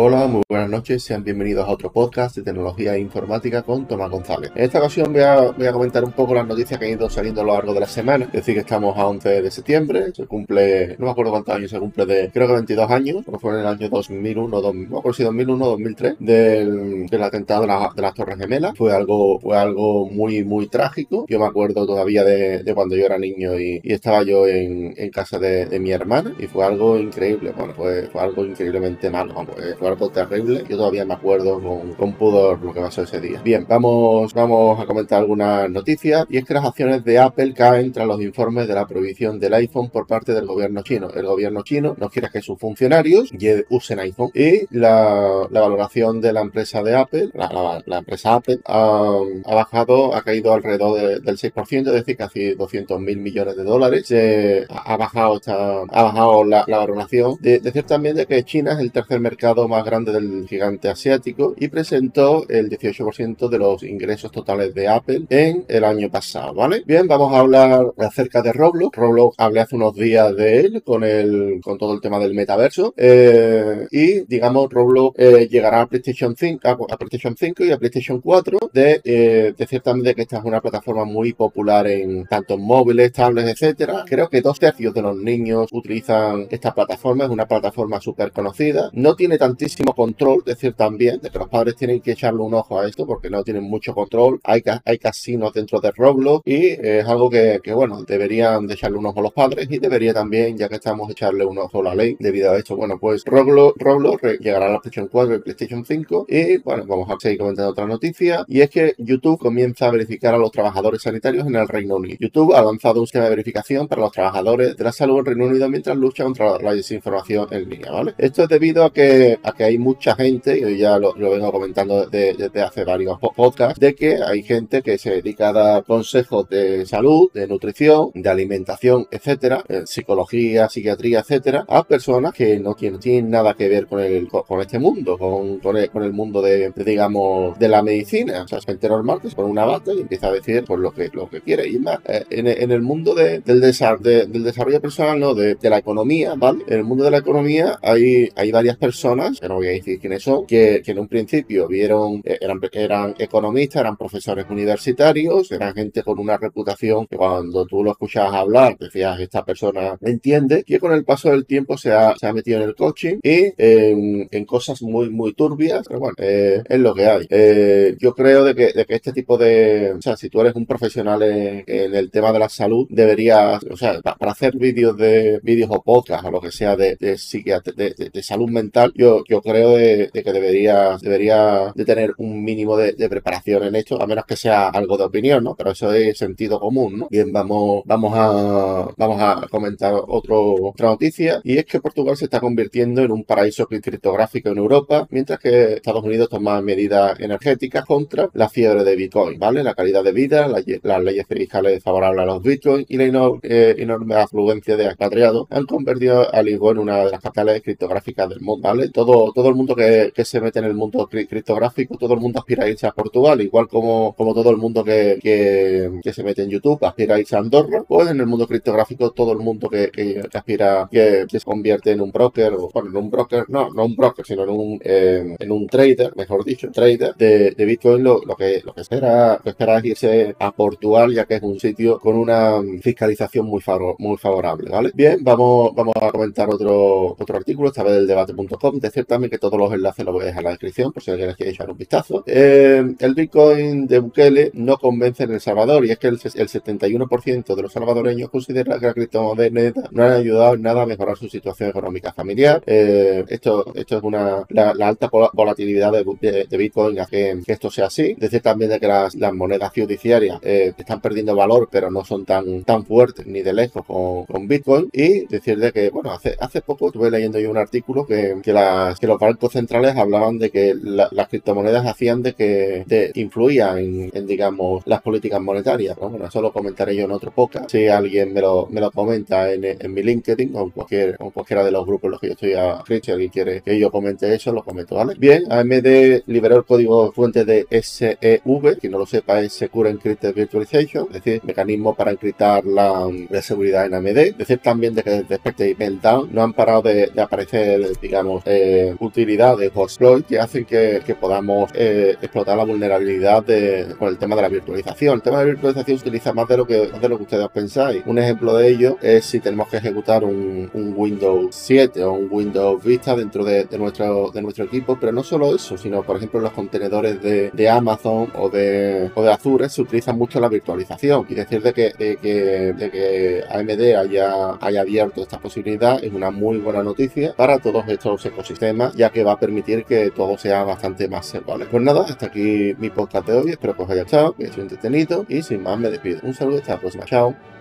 Hola, muy buenas noches, sean bienvenidos a otro podcast de tecnología e informática con Tomás González. En esta ocasión voy a, comentar un poco las noticias que han ido saliendo a lo largo de la semana. Es decir, que estamos a 11 de septiembre, se cumple, no me acuerdo cuántos años se cumple de, creo que 22 años, fue en el año 2001, no me acuerdo si 2001 o 2003, del, del atentado de, las Torres Gemelas. Fue algo, fue algo muy, muy trágico. Yo me acuerdo todavía de, cuando yo era niño y, estaba yo en, casa de, mi hermana y fue algo increíble. Bueno, fue, fue algo increíblemente malo. fue algo terrible. Yo todavía me acuerdo con, con pudor lo que pasó ese día. Bien, vamos, vamos a comentar algunas noticias y es que las acciones de Apple caen tras los informes de la prohibición del iPhone por parte del gobierno chino. El gobierno chino no quiere que sus funcionarios usen iPhone y la, valoración de la empresa de Apple, la, empresa Apple, ha, bajado, ha caído alrededor del 6%, es decir, casi 200 mil millones de dólares. ha bajado, esta, ha bajado la, valoración. De, decir también de que China es el tercer mercado más grande del gigante asiático y presentó el 18% de los ingresos totales de Apple en el año pasado, ¿vale? Bien, vamos a hablar acerca de Roblox. Roblox hablé hace unos días de él con el con todo el tema del metaverso eh, y digamos Roblox eh, llegará a PlayStation 5 a, PlayStation 5 y a PlayStation 4 de eh, decir también que esta es una plataforma muy popular en tanto en móviles, tablets, etcétera. Creo que dos tercios de los niños utilizan esta plataforma, es una plataforma súper conocida. No tiene tantísimo control, decir también, de que los padres tienen que echarle un ojo a esto porque no tienen mucho control. Hay, hay casinos dentro de Roblox y es algo que, bueno, deberían de echarle un ojo a los padres y debería también, ya que estamos, echarle un ojo a la ley debido a esto. Bueno, pues Roblox, Roblox llegará a la PlayStation 4 y PlayStation 5 y bueno, vamos a seguir comentando otra noticia y es que YouTube comienza a verificar a los trabajadores sanitarios en el Reino Unido. YouTube ha lanzado un sistema de verificación para los trabajadores de la salud en Reino Unido mientras lucha contra la desinformación en línea, ¿vale? Esto es debido a que, que hay mucha gente, y ya lo, vengo comentando desde, hace varios podcasts, de que hay gente que se dedica a dar consejos de salud, de nutrición, de alimentación, etcétera, psicología, psiquiatría, etcétera, a personas que no tienen, nada que ver con, el, con, este mundo, con, con, el, mundo de, digamos, de la medicina. O sea, gente normal que se pone una bata y empieza a decir pues, lo, que, lo que quiere. Y más, eh, en, el mundo del, del desarrollo personal, no, de, la economía, ¿vale? En el mundo de la economía hay, hay varias personas, que no voy a decir quiénes son, que, en un principio vieron, eh, eran, eran economistas, eran profesores universitarios, eran gente con una reputación que cuando tú lo escuchabas hablar, decías, esta persona entiende, que con el paso del tiempo se ha, se ha metido en el coaching y en, cosas muy, muy turbias, pero bueno, eh, es lo que hay. Eh, yo creo de que, de que este tipo de, o sea, si tú eres un profesional en, el tema de la salud, deberías, o sea, para hacer vídeos de vídeos o podcast o lo que sea de, de, de, de salud mental, yo, yo creo de, que debería, debería de tener un mínimo de, preparación en esto, a menos que sea algo de opinión, ¿no? Pero eso es sentido común, ¿no? Bien, vamos, vamos a, vamos a comentar otro, otra noticia y es que Portugal se está convirtiendo en un paraíso criptográfico en Europa, mientras que Estados Unidos toma medidas energéticas contra la fiebre de Bitcoin, ¿vale? La calidad de vida, las leyes fiscales favorables a los Bitcoin y la eh, enorme afluencia de expatriados han convertido a Lisboa en una de las capitales criptográficas del mundo, ¿vale? Todo, todo el mundo que, se mete en el mundo criptográfico, todo el mundo aspira a irse a Portugal, igual como, como todo el mundo que, que, se mete en YouTube aspira a irse a Andorra, pues en el mundo criptográfico todo el mundo que, aspira, que, se convierte en un broker, o bueno, en un broker, no, no un broker, sino en un, en un trader, mejor dicho, trader de, de Bitcoin, lo, lo, que, lo que espera, lo espera es irse a Portugal, ya que es un sitio con una fiscalización muy, muy favorable, ¿vale? Bien, vamos, vamos a comentar otro, otro artículo, esta vez del debate.com, decir también que todos los enlaces los voy a dejar en la descripción, por si alguien quiere echar un vistazo. Eh, el Bitcoin de Bukele no convence en El Salvador, y es que el, el 71% de los salvadoreños considera que la criptomoneda no han ayudado en nada a mejorar su situación económica familiar. Eh, esto, esto es una la, alta volatilidad de, Bitcoin hace que esto sea así. Decir también de que las, monedas fiduciarias eh, están perdiendo valor, pero no son tan, tan fuertes ni de lejos con, con Bitcoin. Y decir de que, bueno, hace, hace poco estuve leyendo yo un artículo que, que, las, que los bancos centrales hablaban de que las criptomonedas hacían de que de, influían en, digamos, las políticas monetarias. Bueno, eso lo comentaré yo en otro podcast. Si alguien me lo, me lo comenta en, en mi LinkedIn o en cualquier, o cualquiera de los grupos en los que yo estoy a si alguien quiere que yo comente eso, lo comento, ¿vale? Bien, AMD liberó el código fuente de SEV, quien no lo sepa es Secure Encrypted Virtualization, es decir, mecanismo para encriptar la, seguridad en AMD. Decir también de que Spectre y Meltdown no han parado de, aparecer, digamos, eh, de utilidades o que hacen que, podamos eh, explotar la vulnerabilidad de, con el tema de la virtualización. El tema de la virtualización se utiliza más de lo que, de lo que ustedes pensáis. Un ejemplo de ello es si tenemos que ejecutar un, Windows 7 o un Windows Vista dentro de, nuestro, de nuestro equipo, pero no solo eso, sino por ejemplo los contenedores de, Amazon o de, o de Azure se utiliza mucho la virtualización y decir de que, de que, de que AMD haya, haya abierto esta posibilidad es una muy buena noticia para todos estos ecosistemas, ya que va a permitir que todo sea bastante más seguro. Pues nada, hasta aquí mi podcast de hoy. Espero que os haya gustado, que haya sido entretenido y sin más me despido. Un saludo, hasta la próxima. Chao.